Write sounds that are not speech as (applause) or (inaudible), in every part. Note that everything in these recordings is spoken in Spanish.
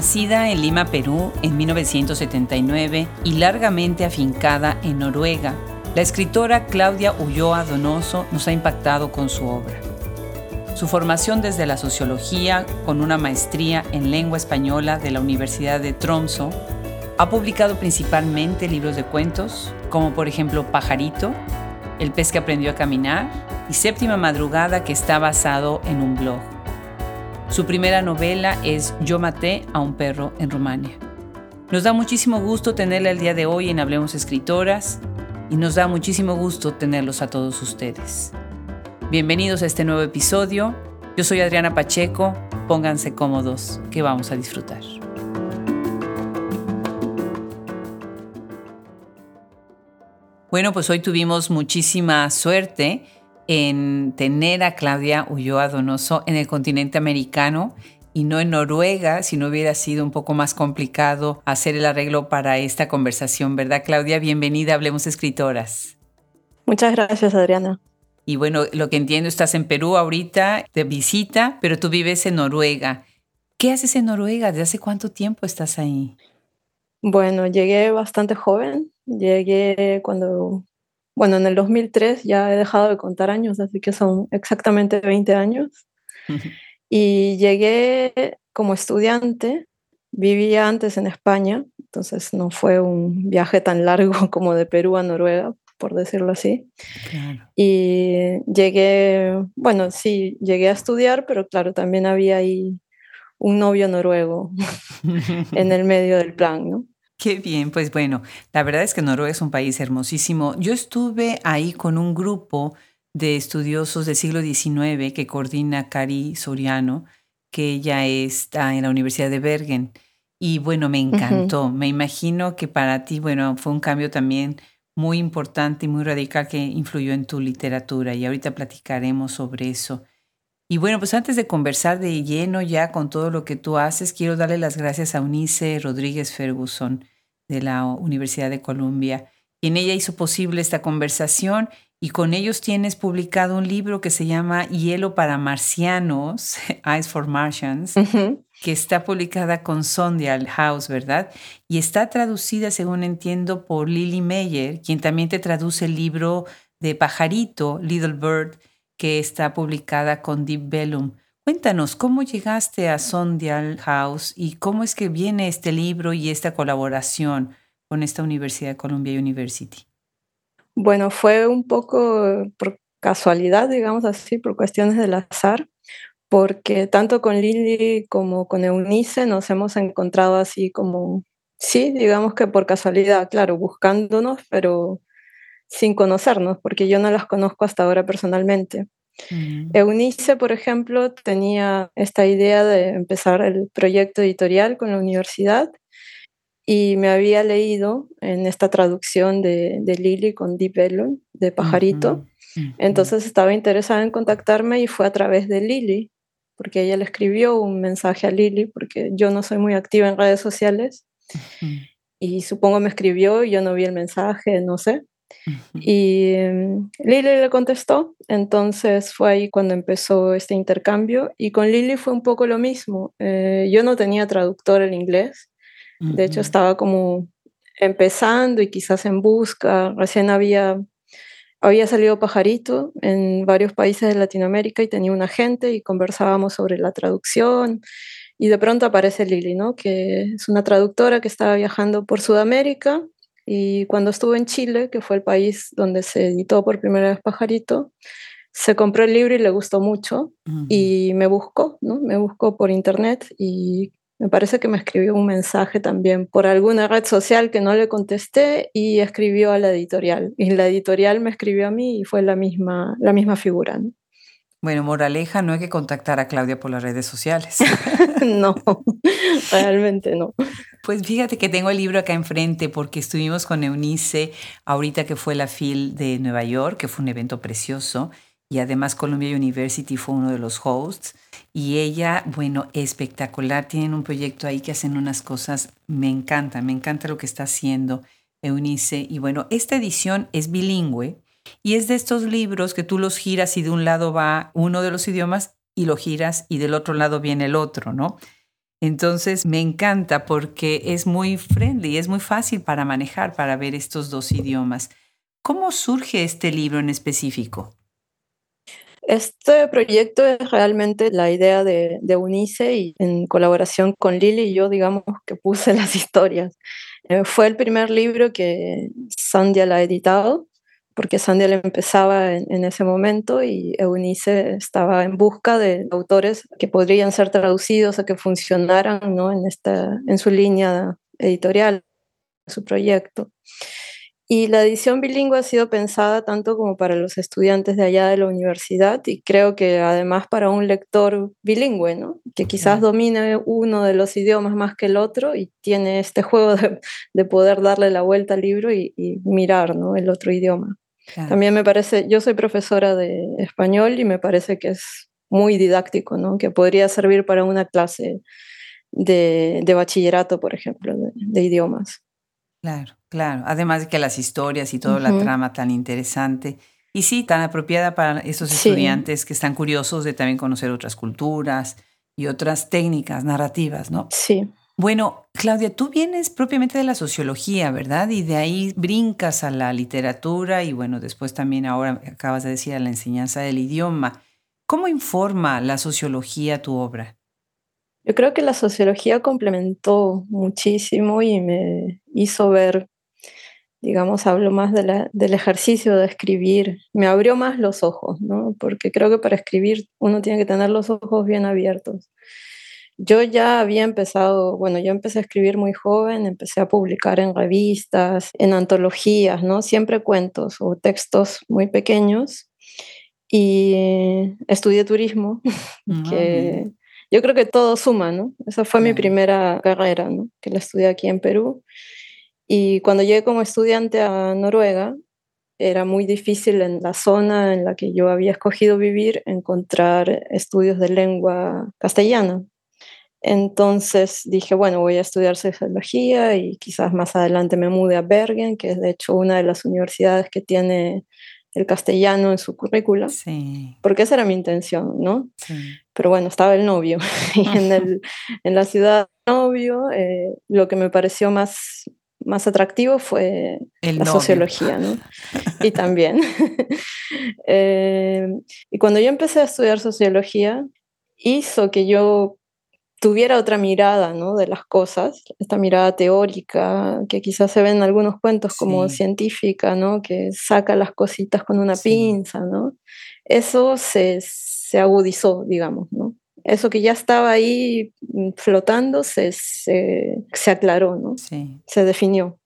Nacida en Lima, Perú, en 1979 y largamente afincada en Noruega, la escritora Claudia Ulloa Donoso nos ha impactado con su obra. Su formación desde la sociología, con una maestría en lengua española de la Universidad de Tromso, ha publicado principalmente libros de cuentos, como por ejemplo Pajarito, El pez que aprendió a caminar y Séptima Madrugada, que está basado en un blog. Su primera novela es Yo maté a un perro en Rumania. Nos da muchísimo gusto tenerla el día de hoy en Hablemos Escritoras y nos da muchísimo gusto tenerlos a todos ustedes. Bienvenidos a este nuevo episodio. Yo soy Adriana Pacheco. Pónganse cómodos, que vamos a disfrutar. Bueno, pues hoy tuvimos muchísima suerte en tener a Claudia Ulloa Donoso en el continente americano y no en Noruega, si no hubiera sido un poco más complicado hacer el arreglo para esta conversación, ¿verdad, Claudia? Bienvenida, Hablemos Escritoras. Muchas gracias, Adriana. Y bueno, lo que entiendo, estás en Perú ahorita de visita, pero tú vives en Noruega. ¿Qué haces en Noruega? ¿Desde hace cuánto tiempo estás ahí? Bueno, llegué bastante joven. Llegué cuando bueno, en el 2003 ya he dejado de contar años, así que son exactamente 20 años. (laughs) y llegué como estudiante, vivía antes en España, entonces no fue un viaje tan largo (laughs) como de Perú a Noruega, por decirlo así. Y llegué, bueno, sí, llegué a estudiar, pero claro, también había ahí un novio noruego (laughs) en el medio del plan, ¿no? Qué bien, pues bueno, la verdad es que Noruega es un país hermosísimo. Yo estuve ahí con un grupo de estudiosos del siglo XIX que coordina Cari Soriano, que ella está en la Universidad de Bergen. Y bueno, me encantó. Me imagino que para ti, bueno, fue un cambio también muy importante y muy radical que influyó en tu literatura. Y ahorita platicaremos sobre eso. Y bueno, pues antes de conversar de lleno ya con todo lo que tú haces, quiero darle las gracias a Unice Rodríguez Ferguson de la Universidad de Columbia. Y en ella hizo posible esta conversación y con ellos tienes publicado un libro que se llama Hielo para Marcianos, (laughs) Ice for Martians, que está publicada con Sondial House, ¿verdad? Y está traducida, según entiendo, por Lily Meyer, quien también te traduce el libro de Pajarito, Little Bird, que está publicada con Deep Vellum. Cuéntanos, ¿cómo llegaste a Sondial House y cómo es que viene este libro y esta colaboración con esta Universidad de Columbia University? Bueno, fue un poco por casualidad, digamos así, por cuestiones del azar, porque tanto con Lili como con Eunice nos hemos encontrado así como, sí, digamos que por casualidad, claro, buscándonos, pero sin conocernos, porque yo no las conozco hasta ahora personalmente. Mm. Eunice, por ejemplo, tenía esta idea de empezar el proyecto editorial con la universidad y me había leído en esta traducción de, Lily con Deep Vellum, de Pajarito. Entonces estaba interesada en contactarme y fue a través de Lily, porque ella le escribió un mensaje a Lily, porque yo no soy muy activa en redes sociales. Y supongo me escribió y yo no vi el mensaje, no sé. Y em, Lili le contestó, entonces fue ahí cuando empezó este intercambio y con Lili fue un poco lo mismo. Eh, yo no tenía traductor en inglés, de hecho estaba como empezando y quizás en busca, recién había, había salido Pajarito en varios países de Latinoamérica y tenía un agente y conversábamos sobre la traducción. Y de pronto aparece Lili, ¿no? que es una traductora que estaba viajando por Sudamérica y cuando estuve en Chile, que fue el país donde se editó por primera vez Pajarito, se compró el libro y le gustó mucho y me buscó, ¿no? Me buscó por internet y me parece que me escribió un mensaje también por alguna red social que no le contesté y escribió a la editorial. Y la editorial me escribió a mí y fue la misma, la misma figura. ¿no? Bueno, moraleja, no hay que contactar a Claudia por las redes sociales. (laughs) no, (laughs) realmente no. Pues fíjate que tengo el libro acá enfrente porque estuvimos con Eunice ahorita que fue la FIL de Nueva York, que fue un evento precioso, y además Columbia University fue uno de los hosts. Y ella, bueno, espectacular, tienen un proyecto ahí que hacen unas cosas, me encanta, me encanta lo que está haciendo Eunice. Y bueno, esta edición es bilingüe y es de estos libros que tú los giras y de un lado va uno de los idiomas y lo giras y del otro lado viene el otro, ¿no? Entonces me encanta porque es muy friendly, es muy fácil para manejar, para ver estos dos idiomas. ¿Cómo surge este libro en específico? Este proyecto es realmente la idea de, de UNICE y en colaboración con Lili yo, digamos, que puse (laughs) las historias. Eh, fue el primer libro que Sandia la ha editado porque Sandial empezaba en, ese momento y Eunice estaba en busca de autores que podrían ser traducidos o que funcionaran ¿no? en, esta, en su línea editorial, su proyecto. Y la edición bilingüe ha sido pensada tanto como para los estudiantes de allá de la universidad y creo que además para un lector bilingüe, ¿no? que quizás domine uno de los idiomas más que el otro y tiene este juego de, poder darle la vuelta al libro y, y mirar ¿no? el otro idioma. También me parece, yo soy profesora de español y me parece que es muy didáctico, ¿no? que podría servir para una clase de, de bachillerato, por ejemplo, de, idiomas. Claro, claro. Además de que las historias y toda la trama tan interesante. Y sí, tan apropiada para esos estudiantes que están curiosos de también conocer otras culturas y otras técnicas narrativas, ¿no? Sí. Bueno, Claudia, tú vienes propiamente de la sociología, ¿verdad? Y de ahí brincas a la literatura y bueno, después también ahora acabas de decir a la enseñanza del idioma. ¿Cómo informa la sociología tu obra? Yo creo que la sociología complementó muchísimo y me hizo ver, digamos, hablo más del ejercicio de escribir, me abrió más los ojos, ¿no? Porque creo que para escribir uno tiene que tener los ojos bien abiertos. Yo ya había empezado, bueno, yo empecé a escribir muy joven, empecé a publicar en revistas, en antologías, ¿no? Siempre cuentos o textos muy pequeños y estudié turismo, (laughs) ah, que yo creo que todo suma, ¿no? Esa fue mi primera carrera, ¿no? Que la estudié aquí en Perú. Y cuando llegué como estudiante a Noruega, era muy difícil en la zona en la que yo había escogido vivir encontrar estudios de lengua castellana. Entonces dije, bueno, voy a estudiar sociología y quizás más adelante me mude a Bergen, que es de hecho una de las universidades que tiene el castellano en su currícula, sí. porque esa era mi intención, ¿no? Pero bueno, estaba el novio (laughs) y en, el, (laughs) en la ciudad novio eh, lo que me pareció más, más atractivo fue la sociología, ¿no? (laughs) y también. Eh, y cuando yo empecé a estudiar sociología, hizo que yo tuviera otra mirada ¿no? de las cosas, esta mirada teórica que quizás se ve en algunos cuentos como científica, ¿no? que saca las cositas con una pinza, ¿no? eso se, se, agudizó, digamos. ¿no? Eso que ya estaba ahí mm, flotando se, se, se aclaró, ¿no? se definió.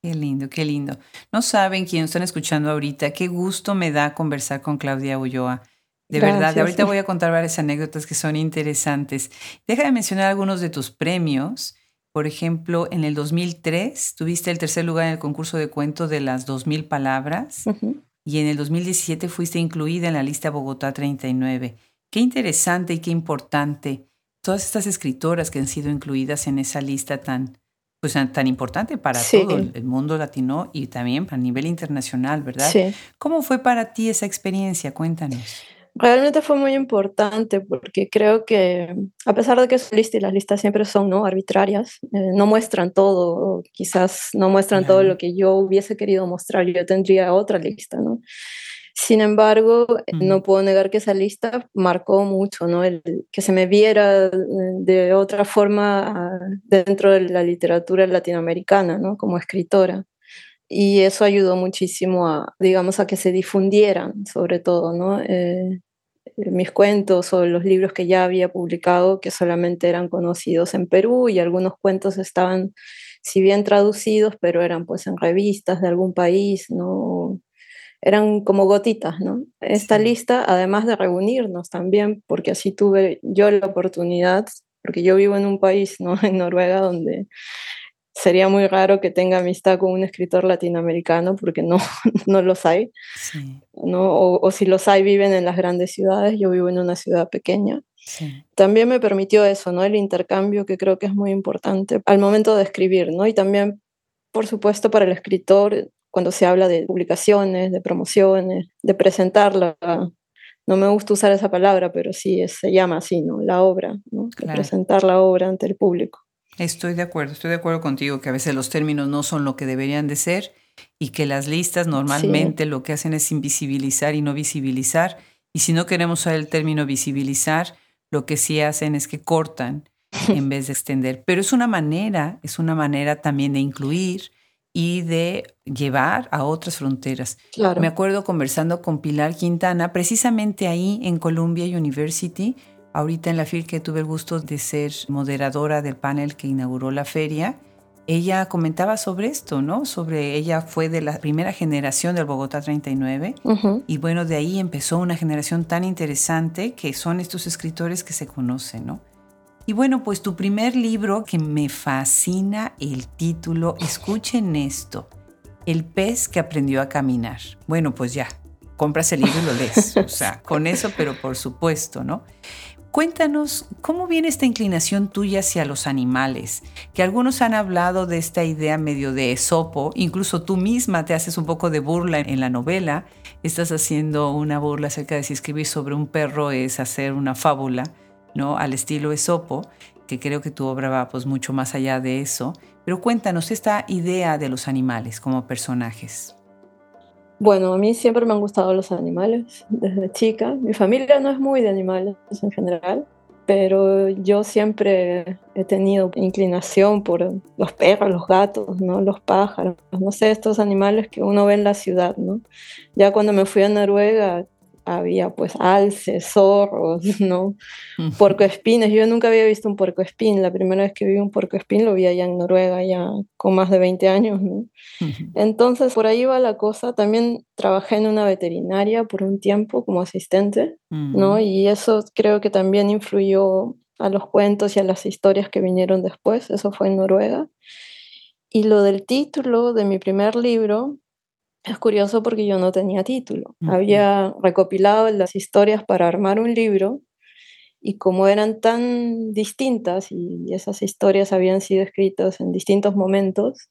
Qué lindo, qué lindo. No saben quién están escuchando ahorita, qué gusto me da conversar con Claudia Ulloa de verdad, ahorita voy a contar varias anécdotas que son interesantes. Deja de mencionar algunos de tus premios. Por ejemplo, en el 2003 tuviste el tercer lugar en el concurso de cuentos de las 2.000 palabras y en el 2017 fuiste incluida en la lista Bogotá 39. Qué interesante y qué importante todas estas escritoras que han sido incluidas en esa lista tan, pues, tan importante para todo el mundo latino y también a nivel internacional, ¿verdad? ¿Cómo fue para ti esa experiencia? Cuéntanos. Realmente fue muy importante porque creo que a pesar de que es lista y las listas siempre son ¿no? arbitrarias, eh, no muestran todo, quizás no muestran todo lo que yo hubiese querido mostrar, yo tendría otra lista, ¿no? Sin embargo, no puedo negar que esa lista marcó mucho, ¿no? El, que se me viera eh, de otra forma ah, dentro de la literatura latinoamericana, ¿no? Como escritora y eso ayudó muchísimo a, digamos, a que se difundieran, sobre todo, ¿no? Eh, mis cuentos o los libros que ya había publicado que solamente eran conocidos en Perú y algunos cuentos estaban, si bien traducidos, pero eran pues en revistas de algún país, ¿no? Eran como gotitas, ¿no? Esta lista, además de reunirnos también, porque así tuve yo la oportunidad, porque yo vivo en un país, ¿no? (laughs) En Noruega, donde sería muy raro que tenga amistad con un escritor latinoamericano porque no, (laughs) no los hay. ¿no? O, si los hay, viven en las grandes ciudades. Yo vivo en una ciudad pequeña. También me permitió eso, ¿no? El intercambio que creo que es muy importante al momento de escribir, ¿no? Y también, por supuesto, para el escritor, cuando se habla de publicaciones, de promociones, de presentar la, no me gusta usar esa palabra, pero sí se llama así, ¿no? La obra, ¿no? Presentar la obra ante el público. Estoy de acuerdo, estoy de acuerdo contigo que a veces los términos no son lo que deberían de ser y que las listas normalmente lo que hacen es invisibilizar y no visibilizar. Y si no queremos usar el término visibilizar, lo que sí hacen es que cortan (laughs) en vez de extender. Pero es una manera, es una manera también de incluir y de llevar a otras fronteras. Me acuerdo conversando con Pilar Quintana, precisamente ahí en Columbia University, ahorita en la FIR que tuve el gusto de ser moderadora del panel que inauguró la feria, ella comentaba sobre esto, ¿no? Sobre ella fue de la primera generación del Bogotá 39 y bueno, de ahí empezó una generación tan interesante que son estos escritores que se conocen, ¿no? Y bueno, pues tu primer libro que me fascina el título, escuchen esto, El pez que aprendió a caminar. Bueno, pues ya, compras el libro y lo lees, o sea, con eso, pero por supuesto, ¿no? Cuéntanos, ¿cómo viene esta inclinación tuya hacia los animales? Que algunos han hablado de esta idea medio de esopo, incluso tú misma te haces un poco de burla en la novela, estás haciendo una burla acerca de si escribir sobre un perro es hacer una fábula, ¿no? Al estilo Esopo, que creo que tu obra va pues mucho más allá de eso. Pero cuéntanos esta idea de los animales como personajes. Bueno, a mí siempre me han gustado los animales desde chica. Mi familia no es muy de animales en general, pero yo siempre he tenido inclinación por los perros, los gatos, ¿no? los pájaros, no sé, estos animales que uno ve en la ciudad. ¿no? Ya cuando me fui a Noruega había pues alces, zorros, (laughs) ¿no? Puercoespines. Yo nunca había visto un puercoespín. La primera vez que vi un puercoespín lo vi allá en Noruega, ya con más de 20 años, ¿no? Entonces, por ahí va la cosa. También trabajé en una veterinaria por un tiempo como asistente, ¿no? Mm. Y eso creo que también influyó a los cuentos y a las historias que vinieron después. Eso fue en Noruega. Y lo del título de mi primer libro, es curioso porque yo no tenía título. Había recopilado las historias para armar un libro y como eran tan distintas y esas historias habían sido escritas en distintos momentos,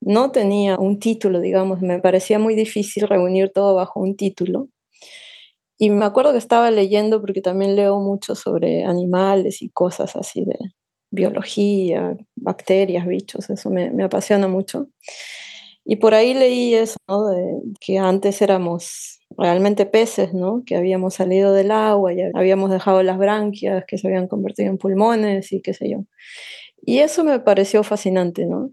no tenía un título, digamos, me parecía muy difícil reunir todo bajo un título. Y me acuerdo que estaba leyendo, porque también leo mucho sobre animales y cosas así de biología, bacterias, bichos, eso me, me apasiona mucho. Y por ahí leí eso, que antes éramos realmente peces, ¿no? Que habíamos salido del agua, y habíamos dejado las branquias, que se habían convertido en pulmones y qué sé yo. Y eso me pareció fascinante, ¿no?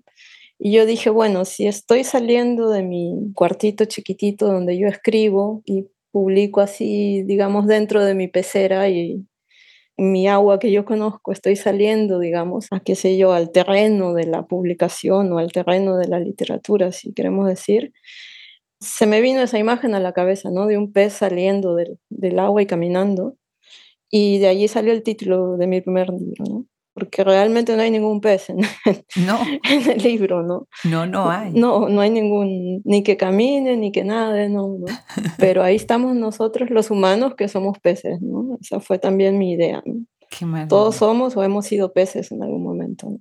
Y yo dije, bueno, si estoy saliendo de mi cuartito chiquitito donde yo escribo y publico así, digamos, dentro de mi pecera y mi agua que yo conozco, estoy saliendo, digamos, a qué sé yo, al terreno de la publicación o al terreno de la literatura, si queremos decir, se me vino esa imagen a la cabeza, ¿no? De un pez saliendo del, del agua y caminando. Y de allí salió el título de mi primer libro, ¿no? Porque realmente no hay ningún pez en, (laughs) no. en, el libro, ¿no? No, no hay. No, no hay ningún, ni que camine, ni que nade, no, no. Pero ahí estamos nosotros los humanos que somos peces, ¿no? Esa fue también mi idea, ¿no? Qué Todos somos o hemos sido peces en algún momento, ¿no?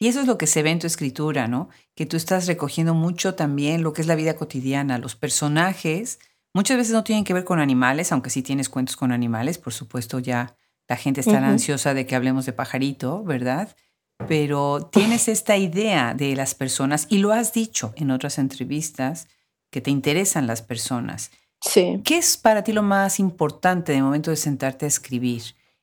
Y eso es lo que se ve en tu escritura, ¿no? Que tú estás recogiendo mucho también lo que es la vida cotidiana, los personajes. Muchas veces no tienen que ver con animales, aunque sí tienes cuentos con animales, por supuesto ya la gente está ansiosa de que hablemos de pajarito, ¿verdad? Pero tienes esta idea de las personas y lo has dicho en otras entrevistas que te interesan las personas. Sí. ¿Qué es para ti lo más importante de momento de sentarte a escribir?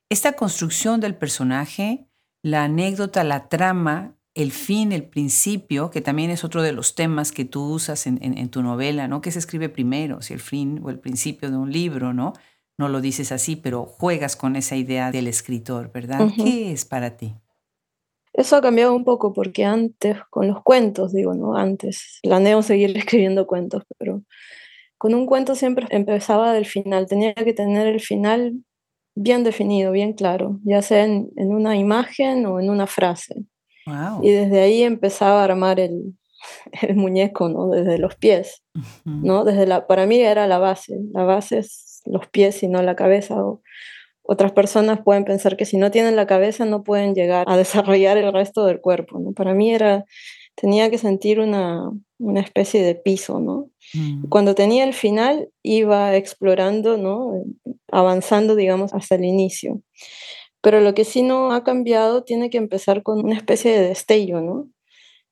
Esta construcción del personaje, la anécdota, la trama, el fin, el principio, que también es otro de los temas que tú usas en, en tu novela, ¿no? ¿Qué se escribe primero? Si el fin o el principio de un libro, ¿no? No lo dices así, pero juegas con esa idea del escritor, ¿verdad? ¿Qué es para ti? Eso ha cambiado un poco porque antes, con los cuentos, digo, ¿no? Antes, planeo seguir (laughs) escribiendo cuentos, pero con un cuento siempre empezaba del final, tenía que tener el final bien definido, bien claro, ya sea en, una imagen o en una frase. Y desde ahí empezaba a armar el, (laughs) el muñeco, ¿no? Desde los pies, ¿no? Desde la, para mí era la base, la base es los pies y no la cabeza. O otras personas pueden pensar que si no tienen la cabeza no pueden llegar a (laughs) desarrollar el resto del cuerpo. ¿no? Para mí era tenía que sentir una, una especie de piso, ¿no? Mm. Cuando tenía el final, iba explorando, ¿no? Avanzando, digamos, hasta el inicio. Pero lo que sí no ha cambiado tiene que empezar con una especie de destello, ¿no?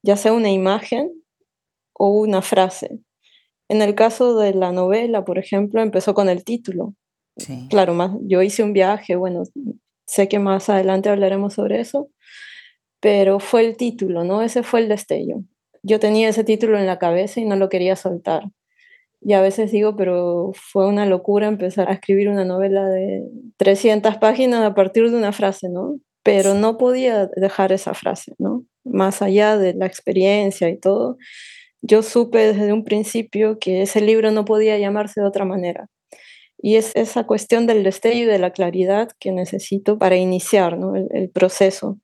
Ya sea una imagen o una frase. En el caso de la novela, por ejemplo, empezó con el título. Sí. Claro, más, yo hice un viaje, bueno, sé que más adelante hablaremos sobre eso, pero fue el título, ¿no? Ese fue el destello. Yo tenía ese título en la cabeza y no lo quería soltar. Y a veces digo, pero fue una locura empezar a escribir una novela de 300 páginas a partir de una frase, ¿no? Pero no podía dejar esa frase, ¿no? Más allá de la experiencia y todo, yo supe desde un principio que ese libro no podía llamarse de otra manera. Y es esa cuestión del destello y de la claridad que necesito para iniciar ¿no? el, el, proceso.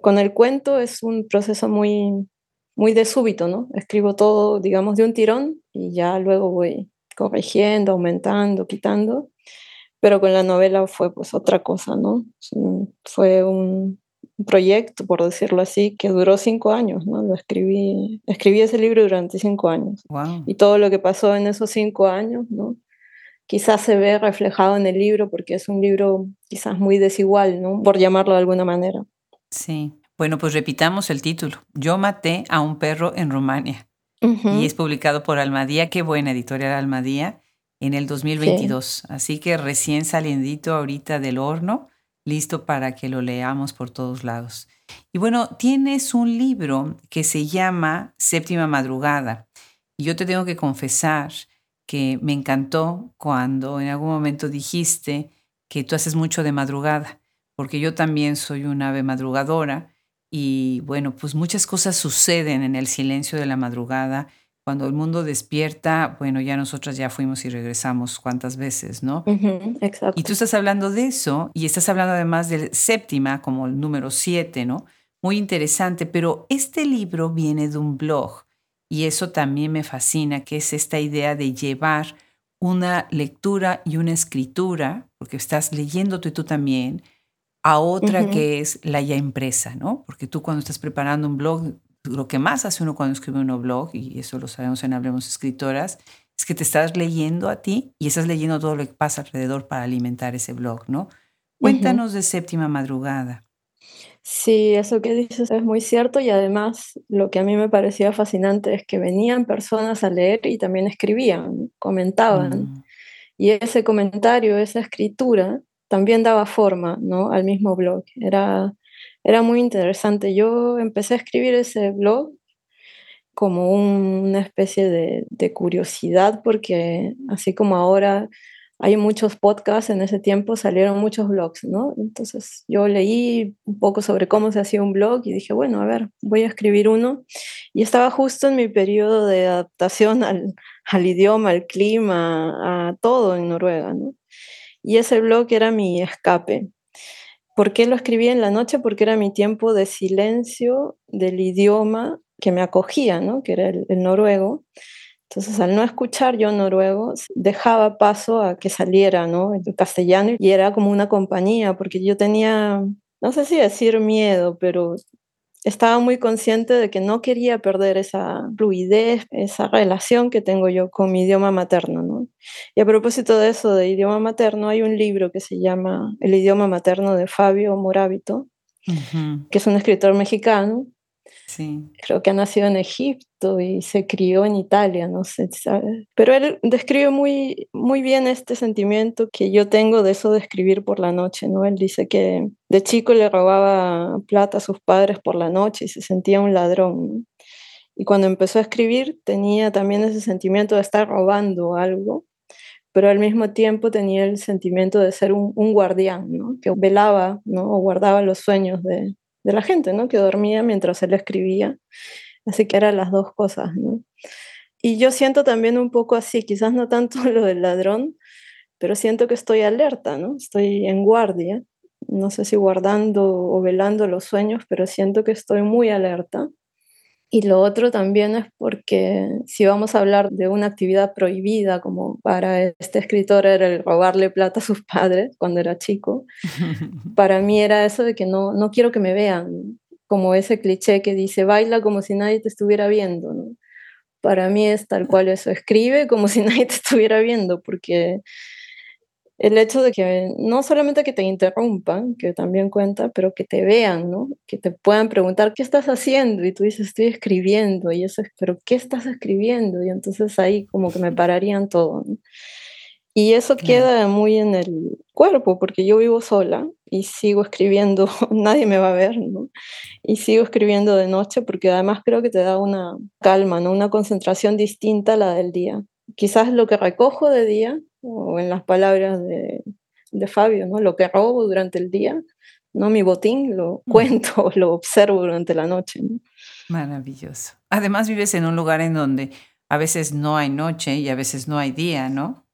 Con el cuento es un proceso muy, muy de súbito, ¿no? Escribo todo, digamos, de un tirón y ya luego voy corrigiendo, aumentando, quitando. Pero con la novela fue pues otra cosa, ¿no? Fue un, proyecto, por decirlo así, que duró cinco años, ¿no? Lo escribí, escribí ese libro durante cinco años. Wow. Y todo lo que pasó en esos cinco años, ¿no? Quizás se ve reflejado en el libro porque es un libro quizás muy desigual, ¿no? Por llamarlo de alguna manera. Sí. Bueno, pues repitamos el título. Yo maté a un perro en Rumania. Uh -huh. Y es publicado por Almadía, qué buena editorial Almadía, en el 2022. Sí. Así que recién saliendito ahorita del horno listo para que lo leamos por todos lados. Y bueno, tienes un libro que se llama Séptima Madrugada. Y yo te tengo que confesar que me encantó cuando en algún momento dijiste que tú haces mucho de madrugada, porque yo también soy una ave madrugadora y bueno, pues muchas cosas suceden en el silencio de la madrugada. Cuando el mundo despierta, bueno, ya nosotras ya fuimos y regresamos cuántas veces, ¿no? Uh -huh, exacto. Y tú estás hablando de eso y estás hablando además de séptima como el número siete, ¿no? Muy interesante, pero este libro viene de un blog y eso también me fascina, que es esta idea de llevar una lectura y una escritura, porque estás leyendo tú y tú también, a otra uh -huh. que es la ya impresa, ¿no? Porque tú cuando estás preparando un blog, lo que más hace uno cuando escribe un blog, y eso lo sabemos en Hablemos Escritoras, es que te estás leyendo a ti y estás leyendo todo lo que pasa alrededor para alimentar ese blog, ¿no? Cuéntanos uh -huh. de Séptima Madrugada. Sí, eso que dices es muy cierto y además lo que a mí me parecía fascinante es que venían personas a leer y también escribían, comentaban. Mm. Y ese comentario, esa escritura, también daba forma ¿no? al mismo blog. Era, era muy interesante. Yo empecé a escribir ese blog como un, una especie de, de, curiosidad, porque así como ahora hay muchos podcasts, en ese tiempo salieron muchos blogs, ¿no? Entonces yo leí un poco sobre cómo se hacía un blog y dije, bueno, a ver, voy a escribir uno. Y estaba justo en mi periodo de adaptación al, al idioma, al clima, a todo en Noruega, ¿no? Y ese blog era mi escape. ¿Por qué lo escribí en la noche? Porque era mi tiempo de silencio del idioma que me acogía, ¿no? que era el, noruego. Entonces, al no escuchar yo noruego, dejaba paso a que saliera ¿no? el castellano y era como una compañía, porque yo tenía, no sé si decir miedo, pero estaba muy consciente de que no quería perder esa fluidez, esa relación que tengo yo con mi idioma materno. ¿no? Y a propósito de eso, de idioma materno, hay un libro que se llama El idioma materno de Fabio Morábito, uh -huh. que es un escritor mexicano. Creo que ha nacido en Egipto y se crió en Italia, no sé, ¿sabes? Pero él describe muy, muy bien este sentimiento que yo tengo de eso de escribir por la noche, ¿no? Él dice que de chico le robaba plata a sus padres por la noche y se sentía un ladrón. Y cuando empezó a escribir tenía también ese sentimiento de estar robando algo, pero al mismo tiempo tenía el sentimiento de ser un, un guardián, ¿no? Que velaba, ¿no? O guardaba los sueños de, de la gente, ¿no? Que dormía mientras él escribía. Así que eran las dos cosas, ¿no? Y yo siento también un poco así, quizás no tanto (laughs) lo del ladrón, pero siento que estoy alerta, ¿no? Estoy en guardia. No sé si guardando o velando los sueños, pero siento que estoy muy alerta. Y lo otro también es porque si vamos a hablar de una actividad prohibida, como para este escritor era el robarle plata a sus (laughs) padres cuando era chico, (laughs) para mí era eso de que no, no quiero que me vean como ese cliché que dice, baila como si nadie te estuviera viendo, ¿no? Para mí es tal cual eso, escribe como (laughs) si nadie te estuviera viendo, porque el hecho de que no solamente que te interrumpan, que también cuenta, pero que te vean, ¿no? Que te puedan preguntar, ¿qué estás haciendo? Y tú dices, estoy escribiendo, y eso es, pero ¿qué estás escribiendo? Y entonces ahí como que me pararían todo, ¿no? Y eso queda muy en el cuerpo, porque yo vivo sola y sigo escribiendo, (laughs) nadie me va a ver, ¿no? Y sigo escribiendo de noche porque además creo que te da una calma, ¿no? Una concentración distinta a la del día. Quizás lo que recojo de día, o en las palabras de, de Fabio, ¿no? Lo que robo durante el día, ¿no? Mi botín lo cuento, (laughs) lo observo durante la noche, ¿no? Maravilloso. Además vives en un lugar en donde a veces no hay noche y a veces no hay día, ¿no?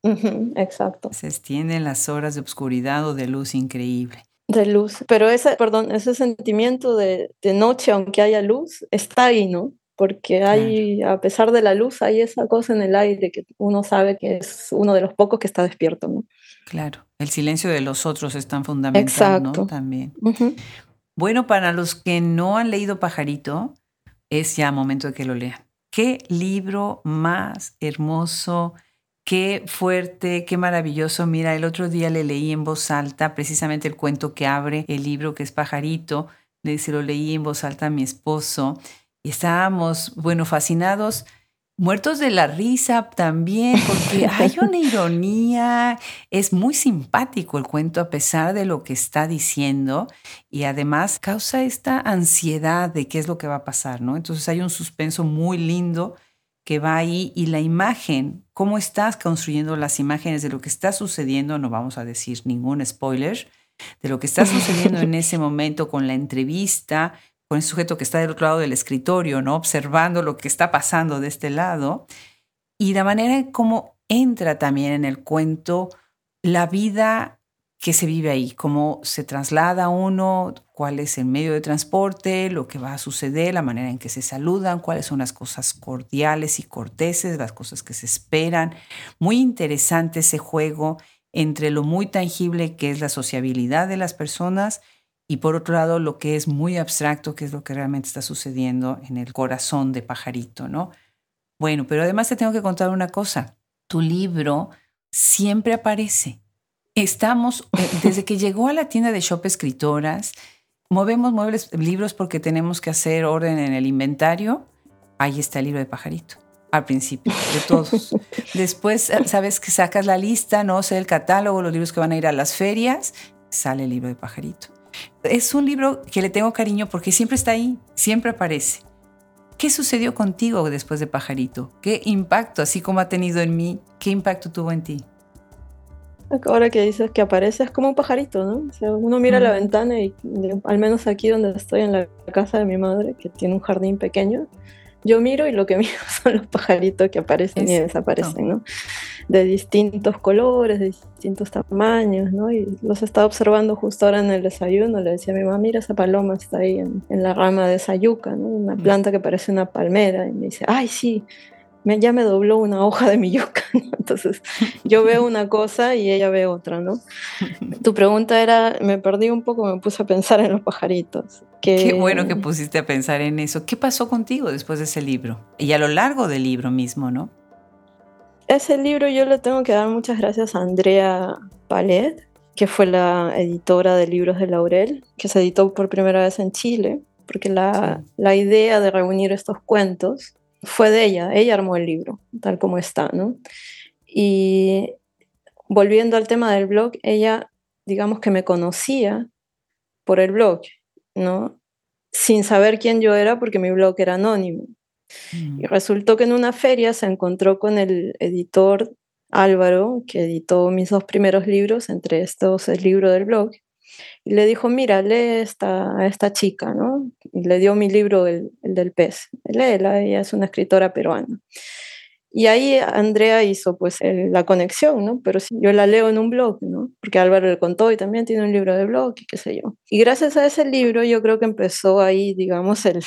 exacto. Se extienden las horas de oscuridad o de luz increíble. De luz. Pero ese, perdón, ese sentimiento de, de noche, aunque haya luz, está ahí, ¿no? Porque hay, a pesar de la luz, hay esa cosa en el aire que uno sabe que es uno de los pocos que está despierto, ¿no? Claro, el silencio de los otros es tan fundamental, Exacto. ¿no? También. Bueno, para los que no han leído Pajarito, es ya momento de que lo lean. Qué libro más hermoso, qué fuerte, qué maravilloso. Mira, el otro día le leí en voz alta precisamente el cuento que abre el libro que es Pajarito. Le se lo leí en voz alta a mi esposo y estábamos, bueno, fascinados Muertos de la risa también, porque (laughs) hay una ironía, es muy simpático el cuento a pesar de lo que está diciendo y además causa esta ansiedad de qué es lo que va a pasar, ¿no? Entonces hay un suspenso muy lindo que va ahí y la imagen, cómo estás construyendo las imágenes de lo que está sucediendo, no vamos a decir ningún spoiler, de lo que está sucediendo en (laughs) ese momento con la entrevista, con el sujeto que está del otro lado del escritorio, ¿no? Observando lo que está pasando de este lado. Y la manera en cómo entra también en el cuento la vida que se vive ahí, cómo se traslada uno, cuál es el medio de transporte, lo que va a suceder, la manera en que se saludan, cuáles son las cosas cordiales y corteses, las cosas que se esperan. Muy interesante ese juego entre lo muy tangible que es la sociabilidad de las personas y por otro lado lo que es muy abstracto, que es lo que realmente está sucediendo en el corazón de Pajarito, ¿no? Bueno, pero además te tengo que contar una cosa. Tu libro siempre aparece. Estamos, eh, (laughs) desde que llegó a la tienda de Shop Escritoras, movemos muebles, libros porque tenemos que hacer orden en el inventario. Ahí está el libro de Pajarito al principio, de todos. (laughs) Después, eh, sabes que sacas la lista, no sé, el catálogo, los libros que van a ir a las ferias, sale el libro de Pajarito. Es un libro que le tengo cariño porque siempre está ahí, siempre aparece. ¿Qué sucedió contigo después de Pajarito? ¿Qué impacto, así como ha tenido en mí, qué impacto tuvo en ti? Ahora que dices que aparece es como un pajarito, ¿no? O sea, uno mira la ventana y al menos aquí donde estoy en la casa de mi madre, que tiene un jardín pequeño, yo miro y lo que (laughs) miro son los pajaritos que aparecen y desaparecen, ¿no? De distintos colores, de distintos tamaños, ¿no? Y los estaba observando justo ahora en el desayuno. Le decía a mi mamá, mira esa paloma está ahí en, en la rama de esa yuca, ¿no? Una mm. planta que parece una palmera. Y me dice, ay, sí, ya me dobló una hoja de mi yuca. (laughs) Entonces, yo veo una cosa y ella ve otra, ¿no? (laughs) Tu pregunta era, me perdí un poco, me puse a pensar en los pajaritos. Qué bueno que pusiste a pensar en eso. ¿Qué pasó contigo después de ese libro? Y a lo largo del libro mismo, ¿no? Ese libro yo le tengo que dar muchas gracias a Andrea Palet, que fue la editora de libros de Laurel, que se editó por primera vez en Chile, porque la, la idea de reunir estos cuentos fue de ella, ella armó el libro, tal como está, ¿no? Y volviendo al tema del blog, ella, digamos que me conocía por el blog, ¿no? Sin saber quién yo era porque mi blog era anónimo. Y mm. resultó que en una feria se encontró con el editor Álvaro, que editó mis dos primeros libros, entre estos el libro del blog, y le dijo, mira, lee esta, a esta chica, ¿no? Y le dio mi libro, el, el del pez. Léela, ella es una escritora peruana. Y ahí Andrea hizo pues la conexión, ¿no? Pero si yo la leo en un blog, ¿no? Porque Álvaro le contó y también tiene un libro de blog y qué sé yo. Y gracias a ese libro yo creo que empezó ahí, digamos, el,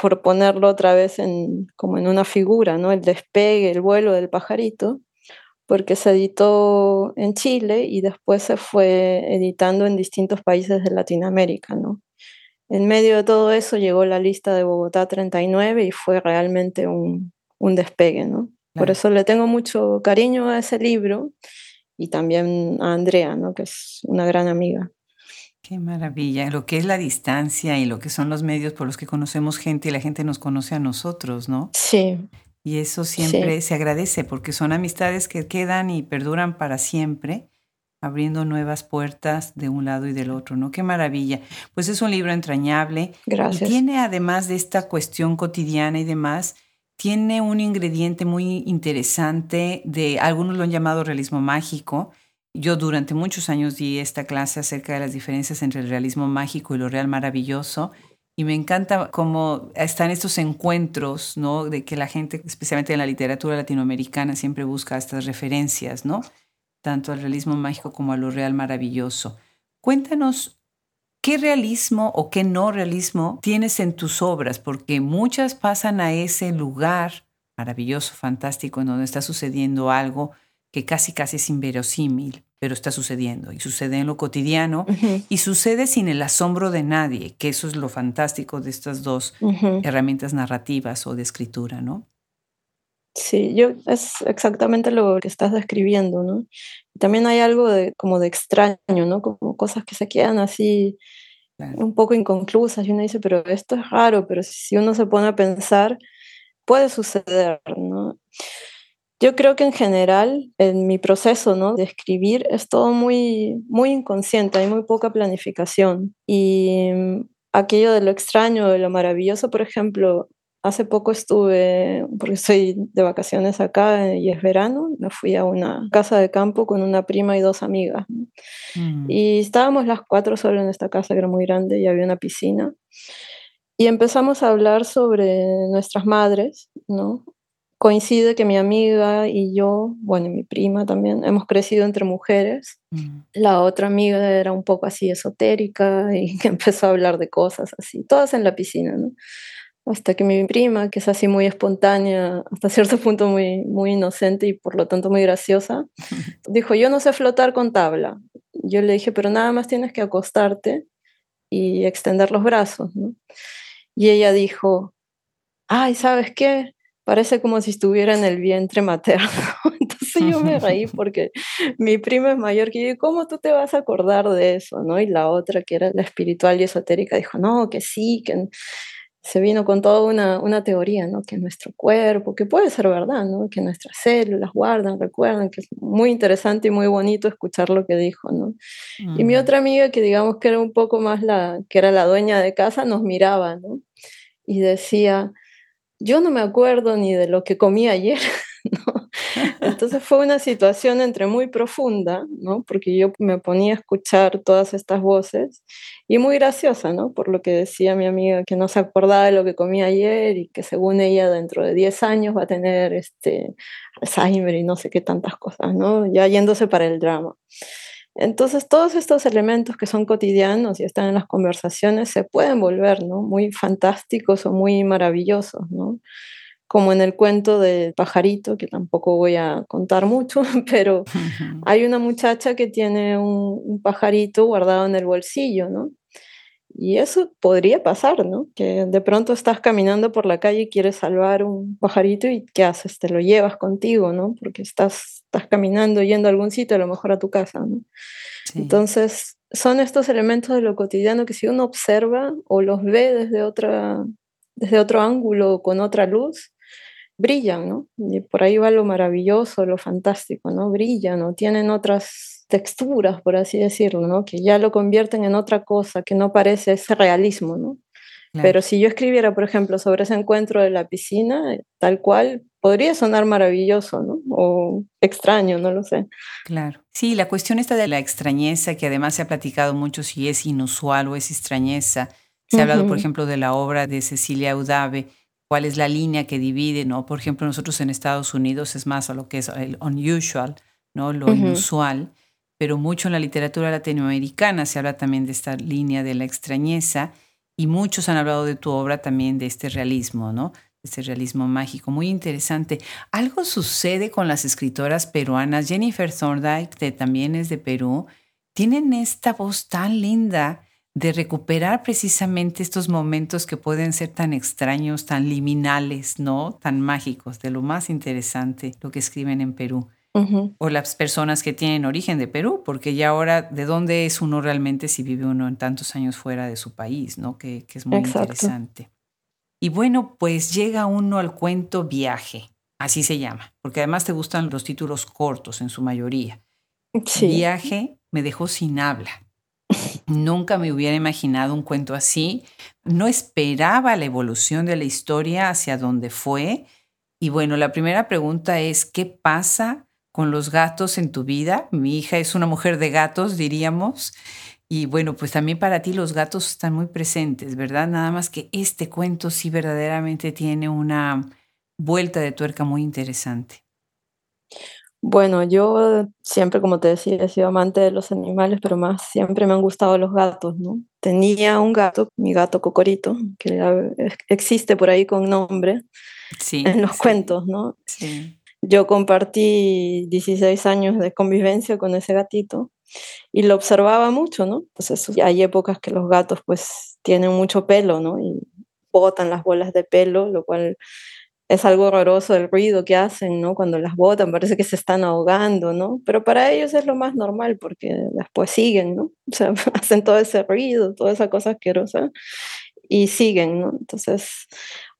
por ponerlo otra vez en, como en una figura, ¿no? El despegue, el vuelo del pajarito porque se editó en Chile y después se fue editando en distintos países de Latinoamérica, ¿no? en medio de todo eso llegó la lista de Bogotá 39 y fue realmente un, un despegue, ¿no? Por eso le tengo mucho cariño a ese libro y también a Andrea, ¿no? que es una gran amiga. Qué maravilla, lo que es la distancia y lo que son los medios por los que conocemos gente y la gente nos conoce a nosotros, ¿no? Sí. Y eso siempre se agradece porque son amistades que quedan y perduran para siempre, abriendo nuevas puertas de un lado y del otro, ¿no? Qué maravilla. Pues es un libro entrañable. Gracias. Y tiene además de esta cuestión cotidiana y demás, tiene un ingrediente muy interesante de, algunos lo han llamado realismo mágico. Yo durante muchos años di esta clase acerca de las diferencias entre el realismo mágico y lo real maravilloso. Y me encanta cómo están estos encuentros, ¿no? De que la gente, especialmente en la literatura latinoamericana, siempre busca estas referencias, ¿no? Tanto al realismo mágico como a lo real maravilloso. Cuéntanos ¿Qué realismo o qué no realismo tienes en tus obras? Porque muchas pasan a ese lugar maravilloso, fantástico, en donde está sucediendo algo que casi casi es inverosímil, pero está sucediendo y sucede en lo cotidiano y sucede sin el asombro de nadie, que eso es lo fantástico de estas dos herramientas narrativas o de escritura, ¿no? Sí, yo es exactamente lo que estás describiendo, ¿no? También hay algo de como de extraño, ¿no? Como cosas que se quedan así un poco inconclusas y uno dice, pero esto es raro, pero si uno se pone a pensar, puede suceder, ¿no? Yo creo que en general, en mi proceso ¿no? de escribir, es todo muy, muy inconsciente, hay muy poca planificación. Y mm, aquello de lo extraño, de lo maravilloso, por ejemplo, Hace poco estuve, porque estoy de vacaciones acá y es verano, me fui a una casa de campo con una prima y dos amigas. Mm. Y estábamos las cuatro solo en esta casa que era muy grande y había una piscina. Y empezamos a hablar sobre nuestras madres, ¿no? Coincide que mi amiga y yo, bueno, mi prima también, hemos crecido entre mujeres. Mm. La otra amiga era un poco así esotérica y (laughs) empezó a hablar de cosas así, todas en la piscina, ¿no? hasta que mi prima, que es así muy espontánea, hasta cierto punto muy, muy inocente y por lo tanto muy graciosa, (laughs) dijo, yo no sé flotar con tabla. Yo le dije, pero nada más tienes que acostarte y extender los brazos. Y ella dijo, ay, ¿sabes qué? Parece como si estuviera en el vientre materno. (laughs) Entonces yo me reí (laughs) porque mi prima es mayor que yo, ¿cómo tú te vas a acordar de eso? ¿no? Y la otra, que era la espiritual y esotérica, dijo, no, que sí, que se vino con toda una, una, teoría, ¿no? Que nuestro cuerpo, que puede ser verdad, ¿no? Que nuestras células guardan, recuerdan, que es muy interesante y muy bonito escuchar lo que dijo, ¿no? Y mi otra amiga, que digamos que era un poco más la, que era la dueña de casa, nos miraba, ¿no? Y decía, yo no me acuerdo ni de lo que comí ayer. (laughs) Entonces fue una situación entre muy profunda, ¿no? Porque yo me ponía a escuchar todas estas voces y muy graciosa, ¿no? Por lo que decía mi amiga que no se acordaba de lo que comía ayer y que según ella dentro de 10 años va a tener este Alzheimer y no sé qué tantas cosas, ¿no? Ya yéndose para el drama. Entonces, todos estos elementos que son cotidianos y están en las conversaciones se pueden volver, ¿no? Muy fantásticos o muy maravillosos, ¿no? como en el cuento del pajarito, que tampoco voy a contar mucho, (laughs) pero hay una muchacha que tiene un, pajarito guardado en el bolsillo, ¿no? Y eso podría pasar, ¿no? Que de pronto estás caminando por la calle y quieres salvar un pajarito y ¿qué haces? Te lo llevas contigo, ¿no? Porque estás, estás caminando, yendo a algún sitio, a lo mejor a tu casa, ¿no? Entonces, son estos elementos de lo cotidiano que si uno observa o los ve desde, otra, desde otro ángulo, con otra luz, brillan, ¿no? Y por ahí va lo maravilloso, lo fantástico, ¿no? Brillan, ¿no? Tienen otras texturas, por así decirlo, ¿no? Que ya lo convierten en otra cosa, que no parece ese realismo, ¿no? Pero si yo escribiera, por ejemplo, sobre ese encuentro de la piscina, tal cual, podría sonar maravilloso, ¿no? O extraño, no lo sé. Claro. Sí, la cuestión está de la extrañeza, que además se ha platicado mucho si es inusual o es extrañeza. Se ha hablado, por ejemplo, de la obra de Cecilia Udave, cuál es la línea que divide, ¿no? Por ejemplo, nosotros en Estados Unidos es más a lo que es el unusual, ¿no? Lo inusual, pero mucho en la literatura latinoamericana se habla también de esta línea de la extrañeza y muchos han hablado de tu obra también de este realismo, ¿no? Este realismo mágico, muy interesante. Algo sucede con las escritoras peruanas. Jennifer Thorndike, que también es de Perú, tienen esta voz tan linda de recuperar precisamente estos momentos que pueden ser tan extraños, tan liminales, ¿no? Tan mágicos, de lo más interesante, lo que escriben en Perú. O las personas que tienen origen de Perú, porque ya ahora, ¿de dónde es uno realmente si vive uno en tantos años fuera de su país, ¿no? Que, es muy interesante. Y bueno, pues llega uno al cuento Viaje, así se llama, porque además te gustan los títulos cortos en su mayoría. Viaje me dejó sin habla. Nunca me hubiera imaginado un cuento así. No esperaba la evolución de la historia hacia dónde fue. Y bueno, la primera pregunta es, ¿qué pasa con los gatos en tu vida? Mi hija es una mujer de gatos, diríamos. Y bueno, pues también para ti los gatos están muy presentes, ¿verdad? Nada más que este cuento sí verdaderamente tiene una vuelta de tuerca muy interesante. Bueno, yo siempre, como te decía, he sido amante de los animales, pero más siempre me han gustado los gatos, ¿no? Tenía un gato, mi gato Cocorito, que existe por ahí con nombre en los cuentos, ¿no? Sí. Yo compartí 16 años de convivencia con ese gatito y lo observaba mucho, ¿no? Eso, hay épocas que los gatos pues tienen mucho pelo, ¿no? Y botan las bolas de pelo, lo cual es algo horroroso el ruido que hacen, ¿no? Cuando las botan, parece que se están ahogando, ¿no? Pero para ellos es lo más normal porque después siguen, ¿no? O sea, (laughs) hacen todo ese ruido, toda esa cosa asquerosa y siguen, ¿no? Entonces,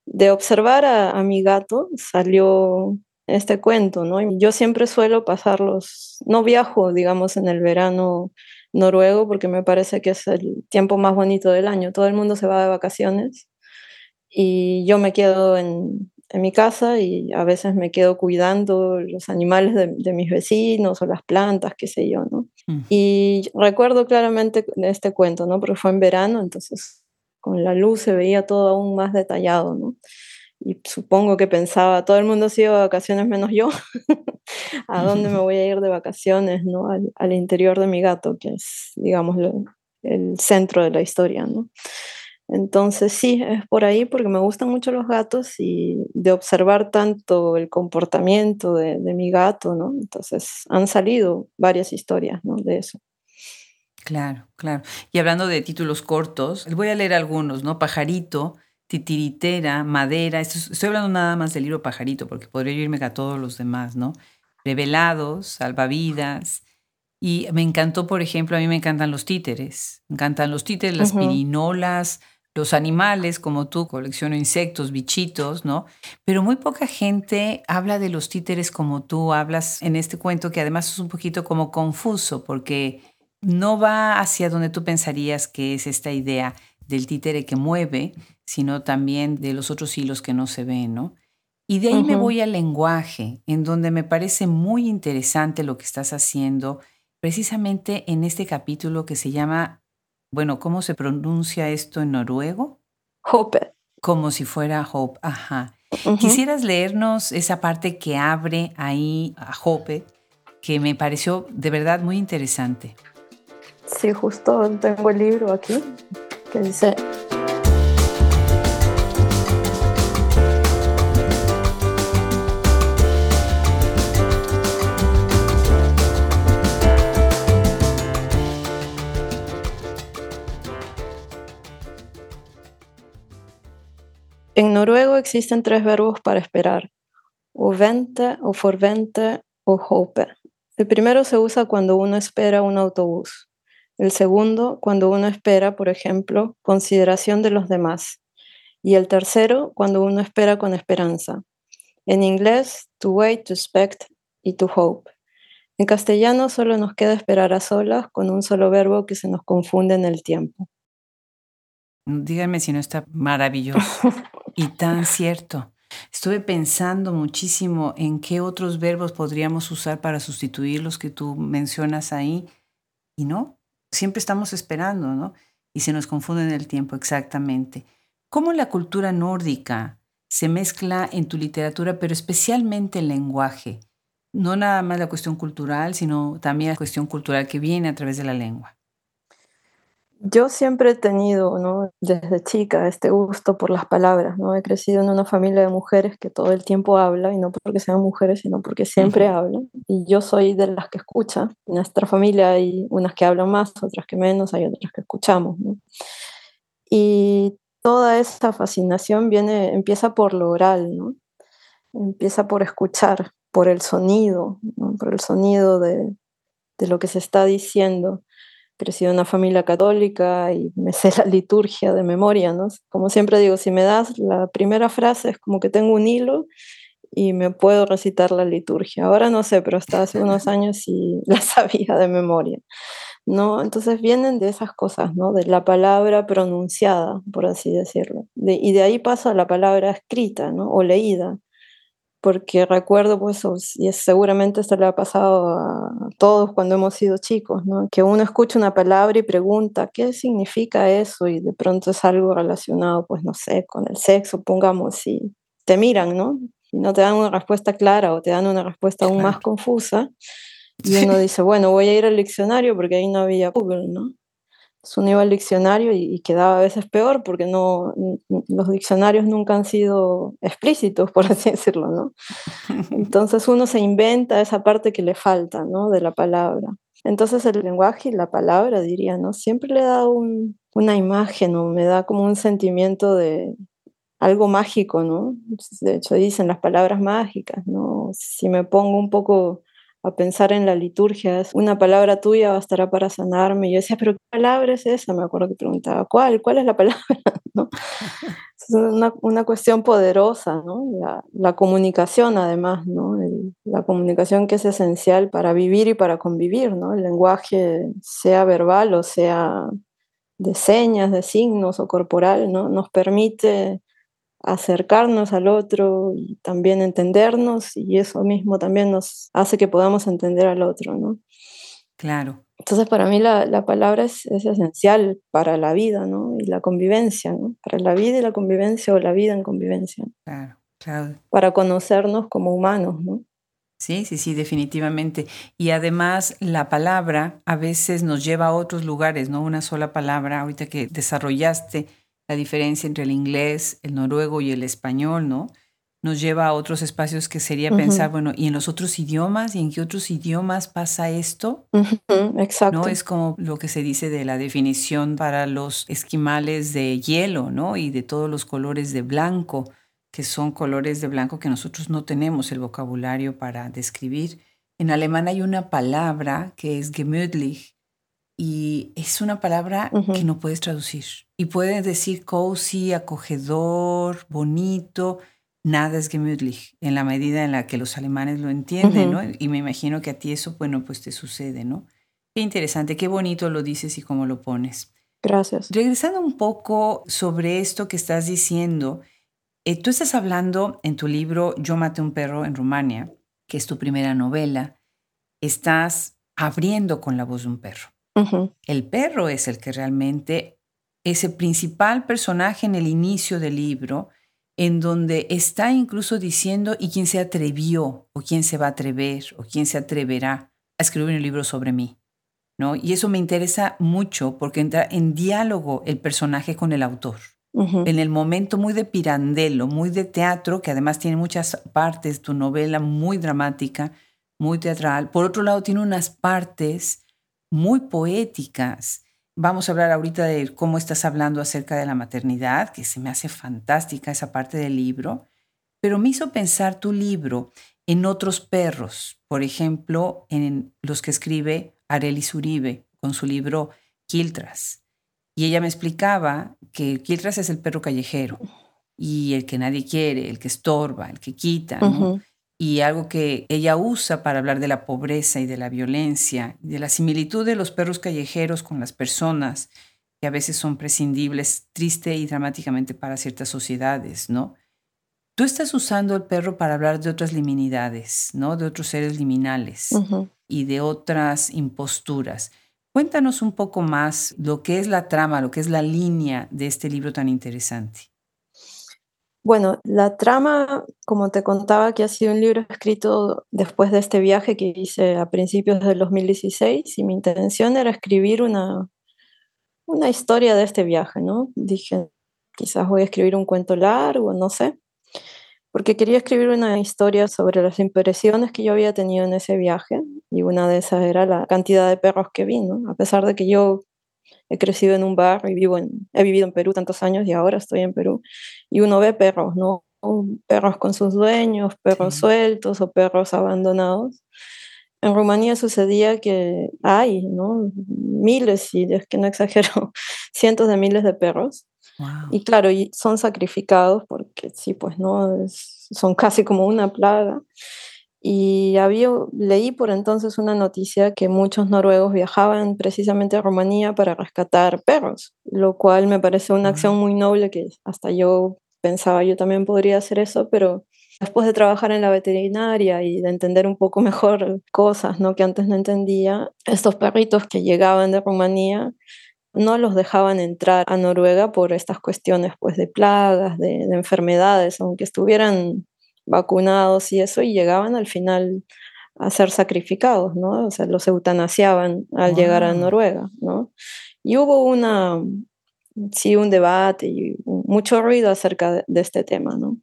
de observar a, a mi gato salió este cuento, ¿no? Yo siempre suelo pasarlos, no viajo, digamos, en el verano noruego porque me parece que es el tiempo más bonito del año. Todo el mundo se va de vacaciones y yo me quedo en, en mi casa y a veces me quedo cuidando los animales de, mis vecinos o las plantas, qué sé yo, ¿no? Mm. Y recuerdo claramente este cuento, ¿no? Porque fue en verano, entonces con la luz se veía todo aún más detallado, ¿no? Y supongo que pensaba, todo el mundo ha sido de vacaciones menos yo, (laughs) ¿a dónde me (laughs) voy a ir de vacaciones, ¿no? Al, interior de mi gato, que es, digamos, el centro de la historia, ¿no? Entonces sí, es por ahí porque me gustan mucho los gatos y de observar tanto el comportamiento de, mi gato, ¿no? Entonces han salido varias historias, ¿no? De eso. Claro, claro. Y hablando de títulos cortos, voy a leer algunos, ¿no? Pajarito, Titiritera, Madera. estoy hablando nada más del libro Pajarito porque podría irme a todos los demás, ¿no? Revelados, Salvavidas. Y me encantó, por ejemplo, a mí me encantan los títeres. Me encantan los títeres, las pirinolas, los animales, como tú, colecciono insectos, bichitos, ¿no? Pero muy poca gente habla de los títeres como tú hablas en este cuento, que además es un poquito como confuso, porque no va hacia donde tú pensarías que es esta idea del títere que mueve, sino también de los otros hilos que no se ven, ¿no? Y de ahí me voy al lenguaje, en donde me parece muy interesante lo que estás haciendo, precisamente en este capítulo que se llama bueno, ¿cómo se pronuncia esto en noruego? Hope. Como si fuera Hope, ajá. ¿Quisieras leernos esa parte que abre ahí a Hope, que me pareció de verdad muy interesante? Sí, justo tengo el libro aquí, En noruego existen tres verbos para esperar, vente, o forvente, o hope. El primero se usa cuando uno espera un autobús. El segundo, cuando uno espera, por ejemplo, consideración de los demás. Y el tercero, cuando uno espera con esperanza. En inglés, to wait, to expect y to hope. En castellano solo nos queda esperar a solas con un solo verbo que se nos confunde en el tiempo. Díganme si no está maravilloso (laughs) y tan cierto. Estuve pensando muchísimo en qué otros verbos podríamos usar para sustituir los que tú mencionas ahí y no, siempre estamos esperando, ¿no? Y se nos confunde en el tiempo exactamente. ¿Cómo la cultura nórdica se mezcla en tu literatura, pero especialmente el lenguaje? No nada más la cuestión cultural, sino también la cuestión cultural que viene a través de la lengua. Yo siempre he tenido, ¿no? desde chica, este gusto por las palabras. ¿no? He crecido en una familia de mujeres que todo el tiempo habla, y no porque sean mujeres, sino porque siempre hablan. Y yo soy de las que escucha. En nuestra familia hay unas que hablan más, otras que menos, hay otras que escuchamos. ¿no? Y toda esa fascinación viene, empieza por lo oral, ¿no? empieza por escuchar, por el sonido, por el sonido de, de lo que se está diciendo crecí en una familia católica y me sé la liturgia de memoria, ¿no? Como siempre digo, si me das la primera frase es como que tengo un hilo y me puedo recitar la liturgia. Ahora no sé, pero hasta hace unos años sí (laughs) la sabía de memoria, ¿no? Entonces vienen de esas cosas, ¿no? De la palabra pronunciada, por así decirlo. y de ahí paso a la palabra escrita, ¿no? O leída porque recuerdo, pues, y seguramente esto le ha pasado a todos cuando hemos sido chicos, ¿no? que uno escucha una palabra y pregunta, ¿qué significa eso? Y de pronto es algo relacionado, pues, no sé, con el sexo, pongamos, y te miran, ¿no? Y no te dan una respuesta clara o te dan una respuesta aún más confusa. Y uno dice, bueno, voy a ir al diccionario porque ahí no había Google, ¿no? Uno iba al diccionario y, quedaba a veces peor porque no, los diccionarios nunca han sido explícitos, por (laughs) así decirlo, ¿no? Entonces uno se inventa esa parte que le falta, ¿no? De la palabra. Entonces el lenguaje y la palabra, diría, ¿no? Siempre le da una imagen o me da como un sentimiento de algo mágico, ¿no? De hecho dicen las palabras mágicas, ¿no? Si me pongo un poco a pensar en la liturgia, es una palabra tuya bastará para sanarme. Y yo decía, pero ¿qué palabra es esa? Me acuerdo que preguntaba, ¿cuál? ¿Cuál es la palabra? (laughs) ¿No? (laughs) Es una, una, cuestión poderosa, ¿no? La, la comunicación además, ¿no? la comunicación que es esencial para vivir y para convivir, ¿no? El lenguaje, sea verbal o sea de señas, de signos o corporal, ¿no? Nos permite acercarnos al otro y también entendernos y eso mismo también nos hace que podamos entender al otro, ¿no? Claro. Entonces para mí la, la palabra es, es, esencial para la vida, ¿no? Y la convivencia, ¿no? Para la vida y la convivencia o la vida en convivencia. Claro, claro. Para conocernos como humanos, ¿no? Sí, sí, sí, definitivamente. Y además la palabra a veces nos lleva a otros lugares, ¿no? Una sola palabra, ahorita que desarrollaste la diferencia entre el inglés, el noruego y el español, ¿no? Nos lleva a otros espacios que sería pensar, bueno, ¿y en los otros idiomas? ¿Y en qué otros idiomas pasa esto? exacto. ¿No? Es como lo que se dice de la definición para los esquimales de hielo, ¿no? Y de todos los colores de blanco, que son colores de blanco que nosotros no tenemos el vocabulario para describir. En alemán hay una palabra que es gemütlich, y es una palabra que no puedes traducir. Y puedes decir cozy, acogedor, bonito, nada es gemütlich, en la medida en la que los alemanes lo entienden, ¿no? Y me imagino que a ti eso, bueno, pues te sucede, ¿no? Qué interesante, qué bonito lo dices y cómo lo pones. Gracias. Regresando un poco sobre esto que estás diciendo, eh, tú estás hablando en tu libro Yo maté un perro en Rumania, que es tu primera novela, estás abriendo con la voz de un perro. El perro es el que realmente es el principal personaje en el inicio del libro, en donde está incluso diciendo y quién se atrevió o quién se va a atrever o quién se atreverá a escribir un libro sobre mí. ¿no? Y eso me interesa mucho porque entra en diálogo el personaje con el autor. En el momento muy de Pirandello, muy de teatro, que además tiene muchas partes, tu novela muy dramática, muy teatral. Por otro lado, tiene unas partes muy poéticas. Vamos a hablar ahorita de cómo estás hablando acerca de la maternidad, que se me hace fantástica esa parte del libro, pero me hizo pensar tu libro en otros perros, por ejemplo, en los que escribe Arelis Uribe con su libro Quiltras. Y ella me explicaba que Quiltras es el perro callejero y el que nadie quiere, el que estorba, el que quita. Y algo que ella usa para hablar de la pobreza y de la violencia, de la similitud de los perros callejeros con las personas, que a veces son prescindibles triste y dramáticamente para ciertas sociedades, ¿no? Tú estás usando el perro para hablar de otras liminidades, ¿no? De otros seres liminales y de otras imposturas. Cuéntanos un poco más lo que es la trama, lo que es la línea de este libro tan interesante. Bueno, la trama, como te contaba, que ha sido un libro escrito después de este viaje que hice a principios del 2016 y mi intención era escribir una, una historia de este viaje, ¿no? Dije, quizás voy a escribir un cuento largo, no sé, porque quería escribir una historia sobre las impresiones que yo había tenido en ese viaje y una de esas era la cantidad de perros que vi, ¿no? A pesar de que yo he crecido en un barrio y vivo en, he vivido en Perú tantos años y ahora estoy en Perú y uno ve perros, ¿no? Perros con sus dueños, perros sueltos o perros abandonados. En Rumanía sucedía que hay, ¿no? Miles, y es que no exagero, (laughs) cientos de miles de perros. Y claro, y son sacrificados porque sí, pues no, son casi como una plaga. Y había, leí por entonces una noticia que muchos noruegos viajaban precisamente a Rumanía para rescatar perros, lo cual me parece una acción muy noble que hasta yo pensaba yo también podría hacer eso, pero después de trabajar en la veterinaria y de entender un poco mejor cosas ¿no? que antes no entendía, estos perritos que llegaban de Rumanía no los dejaban entrar a Noruega por estas cuestiones pues, de plagas, de, de enfermedades, aunque estuvieran vacunados y eso, y llegaban al final a ser sacrificados, ¿no? O sea, los eutanasiaban al llegar a Noruega, ¿no? Y hubo una, sí, un debate y mucho ruido acerca de, este tema, ¿no?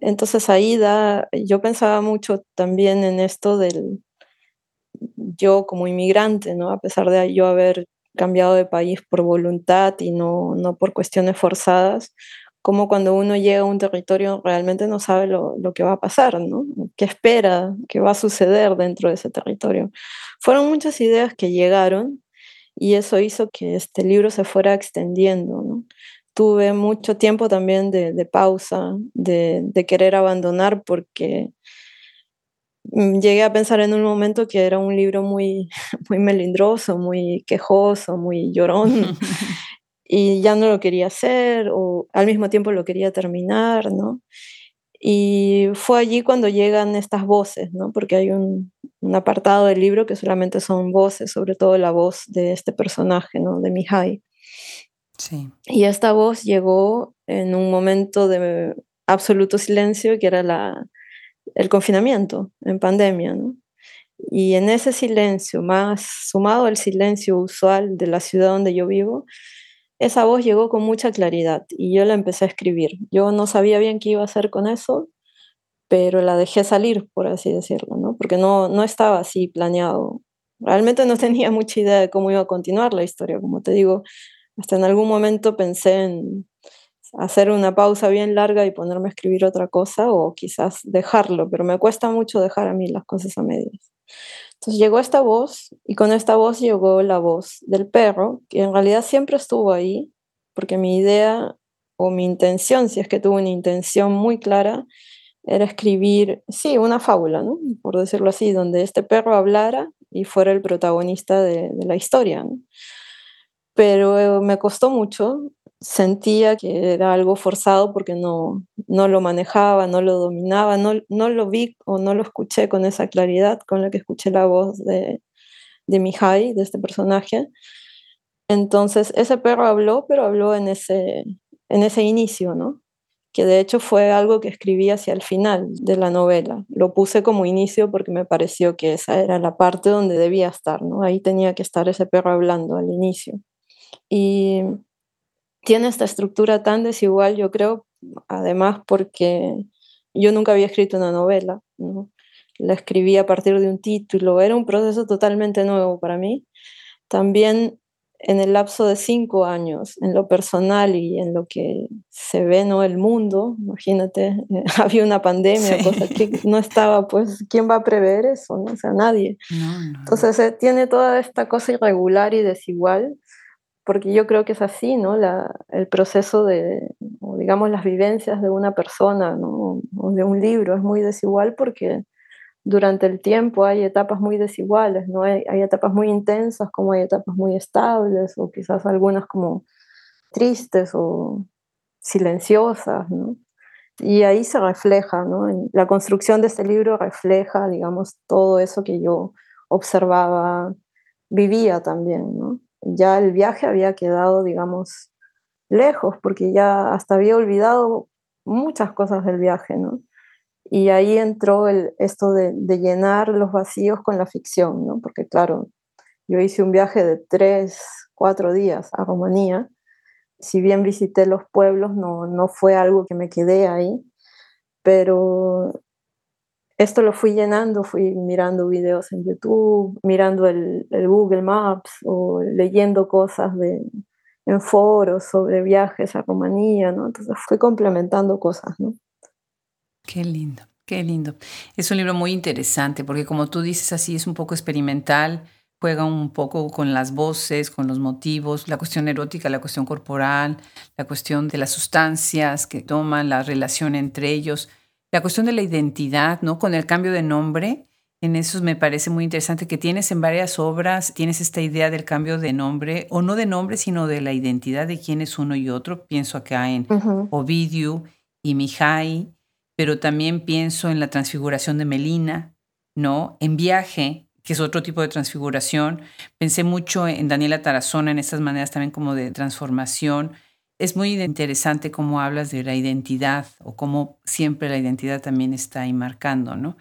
Entonces ahí da, yo pensaba mucho también en esto del, yo como inmigrante, ¿no? A pesar de yo haber cambiado de país por voluntad y no, no por cuestiones forzadas, como cuando uno llega a un territorio realmente no sabe lo, lo, que va a pasar, ¿no? ¿Qué espera? ¿Qué va a suceder dentro de ese territorio? Fueron muchas ideas que llegaron y eso hizo que este libro se fuera extendiendo, ¿no? Tuve mucho tiempo también de, de pausa, de, de, querer abandonar porque mm, llegué a pensar en un momento que era un libro muy, (laughs) muy melindroso, muy quejoso, muy llorón. (laughs) y ya no lo quería hacer o al mismo tiempo lo quería terminar, ¿no? Y fue allí cuando llegan estas voces, ¿no? Porque hay un, un, apartado del libro que solamente son voces, sobre todo la voz de este personaje, ¿no? De Mihai. Sí. Y esta voz llegó en un momento de absoluto silencio, que era la, el confinamiento en pandemia, ¿no? Y en ese silencio, más sumado al silencio usual de la ciudad donde yo vivo, esa voz llegó con mucha claridad y yo la empecé a escribir. Yo no sabía bien qué iba a hacer con eso, pero la dejé salir, por así decirlo, ¿no? porque no, no estaba así planeado. Realmente no (laughs) tenía mucha idea de cómo iba a continuar la historia, como te digo, hasta en algún momento pensé en hacer una pausa bien larga y ponerme a escribir otra cosa o quizás dejarlo, pero me cuesta mucho dejar a mí las cosas a medias. Entonces llegó esta voz y con esta voz llegó la voz del perro, que en realidad siempre estuvo ahí, porque mi idea o mi intención, si es que tuve una intención muy clara, era escribir, sí, una fábula, ¿no? por decirlo así, donde este perro hablara y fuera el protagonista de, la historia. Pero me costó mucho sentía que era algo forzado porque no, no lo manejaba, no lo dominaba, no, no lo vi o no lo escuché con esa claridad con la que escuché la voz de, de Mihai, de este personaje. Entonces, ese perro habló, pero habló en ese, en ese inicio, ¿no? Que de hecho fue algo que escribí hacia el final de la novela. Lo puse como inicio porque me pareció que esa era la parte donde debía estar, ¿no? Ahí tenía que estar ese perro hablando al inicio. Y tiene esta estructura tan desigual, yo creo, además porque yo nunca había escrito una novela, ¿no? la escribí a partir de un título, era un proceso totalmente nuevo para mí. También en el lapso de cinco años, en lo personal y en lo que se ve, ¿no? El mundo, imagínate, (laughs) había una pandemia, cosa que no estaba, pues, ¿quién va a prever eso? No? O sea, nadie. Entonces, eh, tiene toda esta cosa irregular y desigual porque yo creo que es así, ¿no? El proceso de, digamos, las vivencias de una persona, ¿no? O de un libro es muy desigual porque durante el tiempo hay etapas muy desiguales, ¿no? Hay, hay etapas muy intensas como hay etapas muy estables o quizás algunas como tristes o silenciosas, ¿no? Y ahí se refleja, ¿no? La construcción de este libro refleja, digamos, todo eso que yo observaba, vivía también, ¿no? Ya el viaje había quedado, digamos, lejos, porque ya hasta había olvidado muchas cosas del viaje, ¿no? Y ahí entró el, esto de, llenar los vacíos con la ficción, ¿no? Porque claro, Yo hice un viaje de tres, cuatro días a Rumanía. Si bien visité los pueblos, no, no fue algo que me quedé ahí, pero esto lo fui llenando, fui mirando videos en YouTube, mirando el, Google Maps o leyendo cosas de, en foros sobre viajes a Rumanía, ¿no? Entonces fui complementando cosas, ¿no? Qué lindo, qué lindo. Es un libro muy interesante porque como tú dices así, es un poco experimental, juega un poco con las voces, con los motivos, la cuestión erótica, la cuestión corporal, la cuestión de las sustancias que toman, la relación entre ellos la cuestión de la identidad, ¿no? Con el cambio de nombre, en eso me parece muy interesante que tienes en varias obras, tienes esta idea del cambio de nombre, o no de nombre, sino de la identidad de quién es uno y otro. Pienso acá en Ovidio y Mihai, pero también pienso en la transfiguración de Melina, ¿no? En Viaje, que es otro tipo de transfiguración. Pensé mucho en Daniela Tarazona, en estas maneras también como de transformación es muy interesante cómo hablas de la identidad o cómo siempre la identidad también está ahí marcando, ¿no?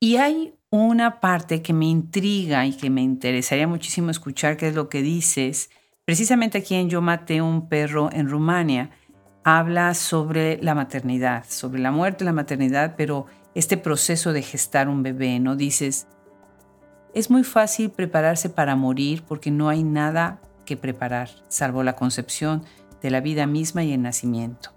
Y hay una parte que me intriga y que me interesaría muchísimo escuchar, que es lo que dices. Precisamente aquí en Yo maté un perro en Rumania, habla sobre la maternidad, sobre la muerte, la maternidad, pero este proceso de gestar un bebé, ¿no? Dices, es muy fácil prepararse para morir porque no hay nada que preparar, salvo la concepción, de la vida misma y el nacimiento.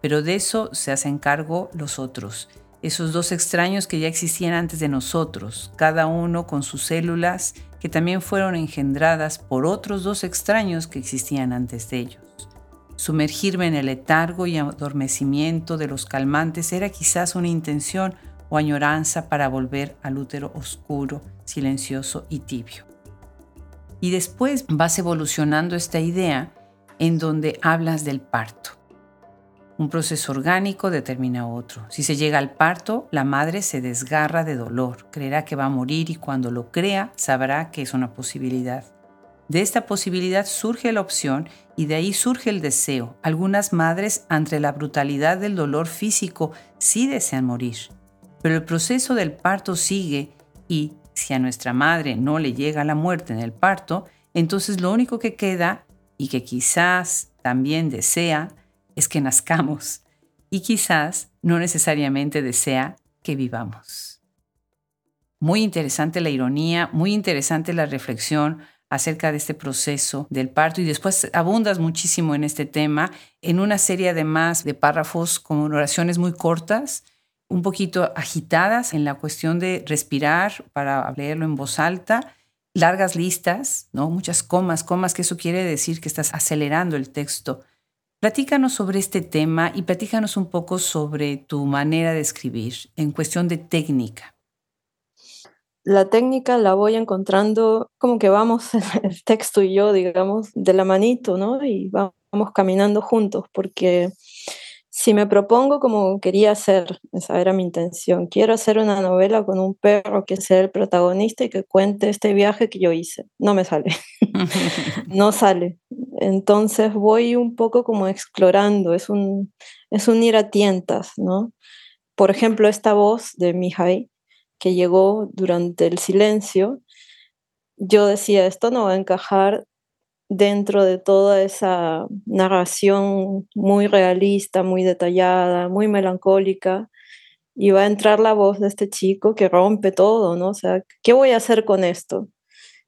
Pero de eso se hacen cargo los otros, esos dos extraños que ya existían antes de nosotros, cada uno con sus células que también fueron engendradas por otros dos extraños que existían antes de ellos. Sumergirme en el letargo y adormecimiento de los calmantes era quizás una intención o añoranza para volver al útero oscuro, silencioso y tibio. Y después vas evolucionando esta idea en donde hablas del parto. Un proceso orgánico determina otro. Si se llega al parto, la madre se desgarra de dolor, creerá que va a morir y cuando lo crea sabrá que es una posibilidad. De esta posibilidad surge la opción y de ahí surge el deseo. Algunas madres, ante la brutalidad del dolor físico, sí desean morir. Pero el proceso del parto sigue y si a nuestra madre no le llega la muerte en el parto, entonces lo único que queda y que quizás también desea es que nazcamos y quizás no necesariamente desea que vivamos. Muy interesante la ironía, muy interesante la reflexión acerca de este proceso del parto y después abundas muchísimo en este tema en una serie además de párrafos con oraciones muy cortas, un poquito agitadas en la cuestión de respirar para leerlo en voz alta largas listas, ¿no? Muchas comas, comas, que eso quiere decir que estás acelerando el texto. Platícanos sobre este tema y platícanos un poco sobre tu manera de escribir en cuestión de técnica. La técnica la voy encontrando como que vamos (laughs) el texto y yo, digamos, de la manito, ¿no? Y vamos caminando juntos, porque si me propongo como quería hacer, esa era mi intención, quiero hacer una novela con un perro que sea el protagonista y que cuente este viaje que yo hice. No me sale, (laughs) (laughs) no sale. Entonces voy un poco como explorando, es un, es un ir a tientas, ¿no? Por ejemplo, esta voz de Mihai que llegó durante el silencio, yo decía, esto no va a encajar dentro de toda esa narración muy realista, muy detallada, muy melancólica, y va a entrar la voz de este chico que rompe todo, ¿no? O sea, ¿qué voy a hacer con esto?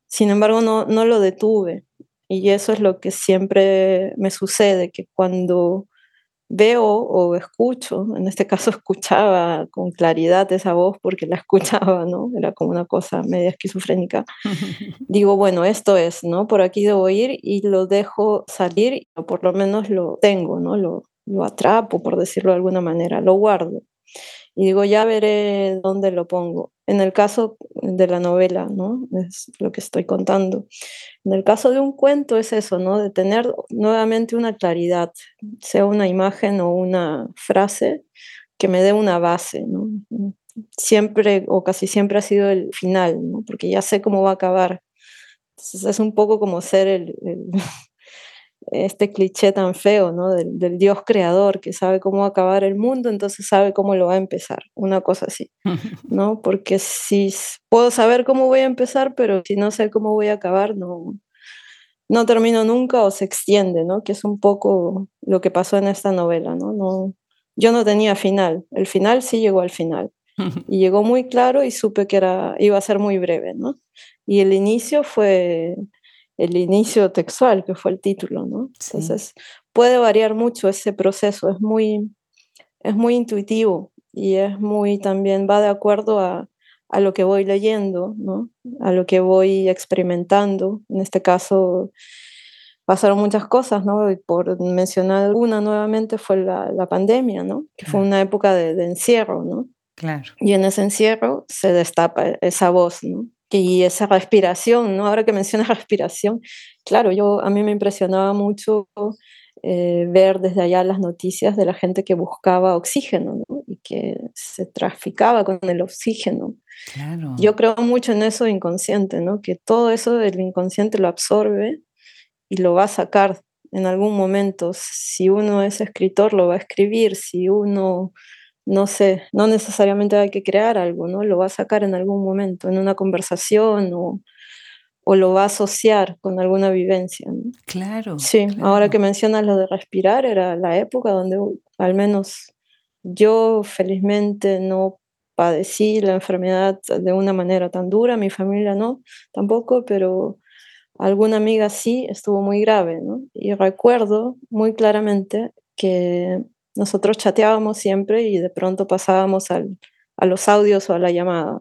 Sin embargo, no, no lo detuve. Y eso es lo que siempre me sucede, que cuando veo o escucho, en este caso (laughs) escuchaba con claridad esa voz porque la (laughs) escuchaba, ¿no? Era como una cosa media esquizofrénica. (laughs) Digo, bueno, esto es, ¿no? Por aquí debo ir y lo dejo salir, o por lo menos lo tengo, ¿no? Lo, lo atrapo, por decirlo de alguna manera, lo guardo y digo, ya veré dónde lo pongo. En el caso de la novela, ¿no? Es lo que estoy contando. En el caso de un cuento es eso, ¿no? De tener nuevamente una claridad, sea una imagen o una frase que me dé una base, ¿no? Siempre o casi siempre ha sido el final, ¿no? Porque ya sé cómo va a acabar. Entonces es un poco como ser el, (laughs) este cliché tan feo, ¿no? Del, del, Dios creador que sabe cómo acabar el mundo, entonces sabe cómo lo va a empezar, una cosa así, (laughs) ¿no? Porque si puedo saber cómo voy a empezar, pero si no sé cómo voy a acabar, no, no termino nunca o se extiende, ¿no? Que es un poco lo que pasó en esta novela, ¿no? no yo no tenía final, el final sí llegó al final. (laughs) Y llegó muy claro y supe que era, iba a ser muy breve, ¿no? Y el inicio fue el inicio textual, que fue el título, ¿no? Entonces, puede variar mucho ese proceso, es muy, es muy intuitivo y es muy también va de acuerdo a, a lo que voy leyendo, ¿no? A lo que voy experimentando. En este caso, pasaron muchas cosas, ¿no? Y por mencionar una nuevamente fue la, la pandemia, ¿no? Que fue una época de, de encierro, ¿no? Claro. Y en ese encierro se destapa esa voz, ¿no? Y esa respiración, ¿no? Ahora que mencionas respiración, claro, yo a mí me impresionaba mucho eh, ver desde allá las noticias de la gente que buscaba oxígeno ¿no? y que se traficaba con el oxígeno. Claro. Yo creo mucho en eso inconsciente, ¿no? Que todo eso del inconsciente lo absorbe y lo va a sacar en algún momento. Si uno es escritor, lo va a escribir. Si uno no sé, no necesariamente hay que crear algo, ¿no? Lo va a sacar en algún momento, en una conversación o, o lo va a asociar con alguna vivencia. ¿no? Claro. Sí, claro. ahora que mencionas lo de respirar, era la época donde al menos yo felizmente no padecí la enfermedad de una manera tan dura, mi familia no, tampoco, pero alguna amiga sí estuvo muy grave, ¿no? Y recuerdo muy claramente que nosotros chateábamos siempre y de pronto pasábamos al, a los audios o a la llamada.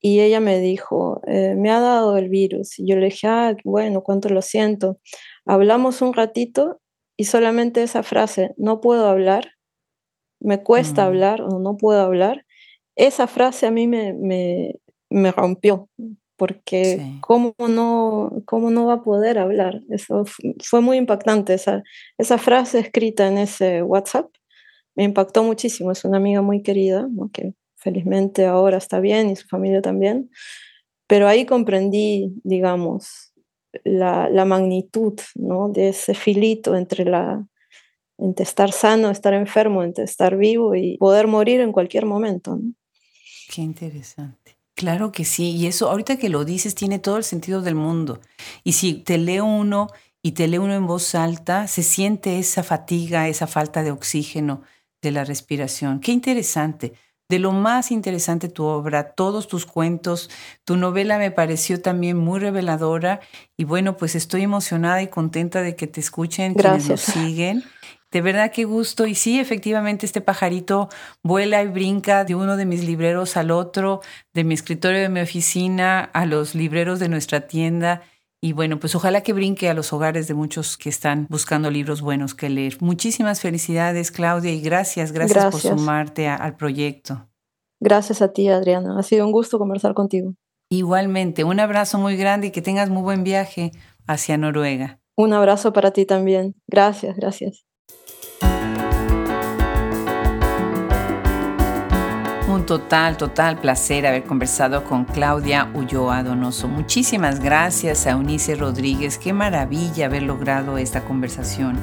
Y ella me dijo, eh, me ha dado el virus. Y yo le dije, ah, bueno, cuánto lo siento. Hablamos un ratito y solamente esa frase, no puedo hablar, me cuesta mm. hablar o no puedo hablar, esa frase a mí me, me, me rompió, porque sí. ¿cómo, no, ¿cómo no va a poder hablar? Eso fue muy impactante, esa, esa frase escrita en ese WhatsApp me impactó muchísimo, es una amiga muy querida, ¿no? que felizmente ahora está bien y su familia también, pero ahí comprendí, digamos, la, la magnitud ¿no? de ese filito entre, la, entre estar sano, estar enfermo, entre estar vivo y poder morir en cualquier momento. ¿no? Qué interesante. Claro que sí, y eso ahorita que lo dices tiene todo el sentido del mundo. Y si te leo uno y te lee uno en voz alta, se siente esa fatiga, esa falta de oxígeno de la respiración. Qué interesante. De lo más interesante tu obra, todos tus cuentos, tu novela me pareció también muy reveladora y bueno, pues estoy emocionada y contenta de que te escuchen, Gracias. quienes nos siguen. De verdad qué gusto. Y sí, efectivamente, este pajarito vuela y brinca de uno de mis libreros al otro, de mi escritorio de mi oficina a los libreros de nuestra tienda. Y bueno, pues ojalá que brinque a los hogares de muchos que están buscando libros buenos que leer. Muchísimas felicidades, Claudia, y gracias, gracias, gracias. por sumarte a, al proyecto. Gracias a ti, Adriana. Ha sido un gusto conversar contigo. Igualmente, un abrazo muy grande y que tengas muy buen viaje hacia Noruega. Un abrazo para ti también. Gracias, gracias. Un total, total placer haber conversado con Claudia Ulloa Donoso. Muchísimas gracias a Eunice Rodríguez. Qué maravilla haber logrado esta conversación.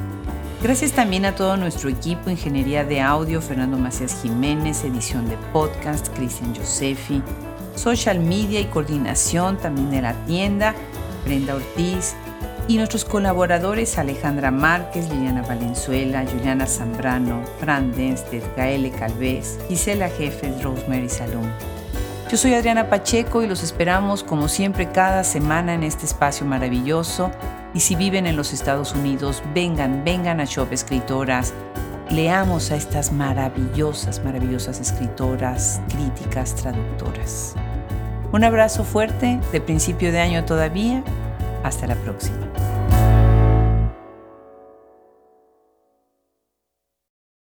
Gracias también a todo nuestro equipo, Ingeniería de Audio, Fernando Macías Jiménez, edición de podcast, Cristian Josefi, social media y coordinación también de la tienda, Brenda Ortiz, y nuestros colaboradores Alejandra Márquez, Liliana Valenzuela, Juliana Zambrano, Fran Denstedt, Gaele Calvez, Gisela Jefes, Rosemary Salón. Yo soy Adriana Pacheco y los esperamos como siempre cada semana en este espacio maravilloso. Y si viven en los Estados Unidos, vengan, vengan a Shop Escritoras. Leamos a estas maravillosas, maravillosas escritoras, críticas, traductoras. Un abrazo fuerte de principio de año todavía. Hasta la próxima.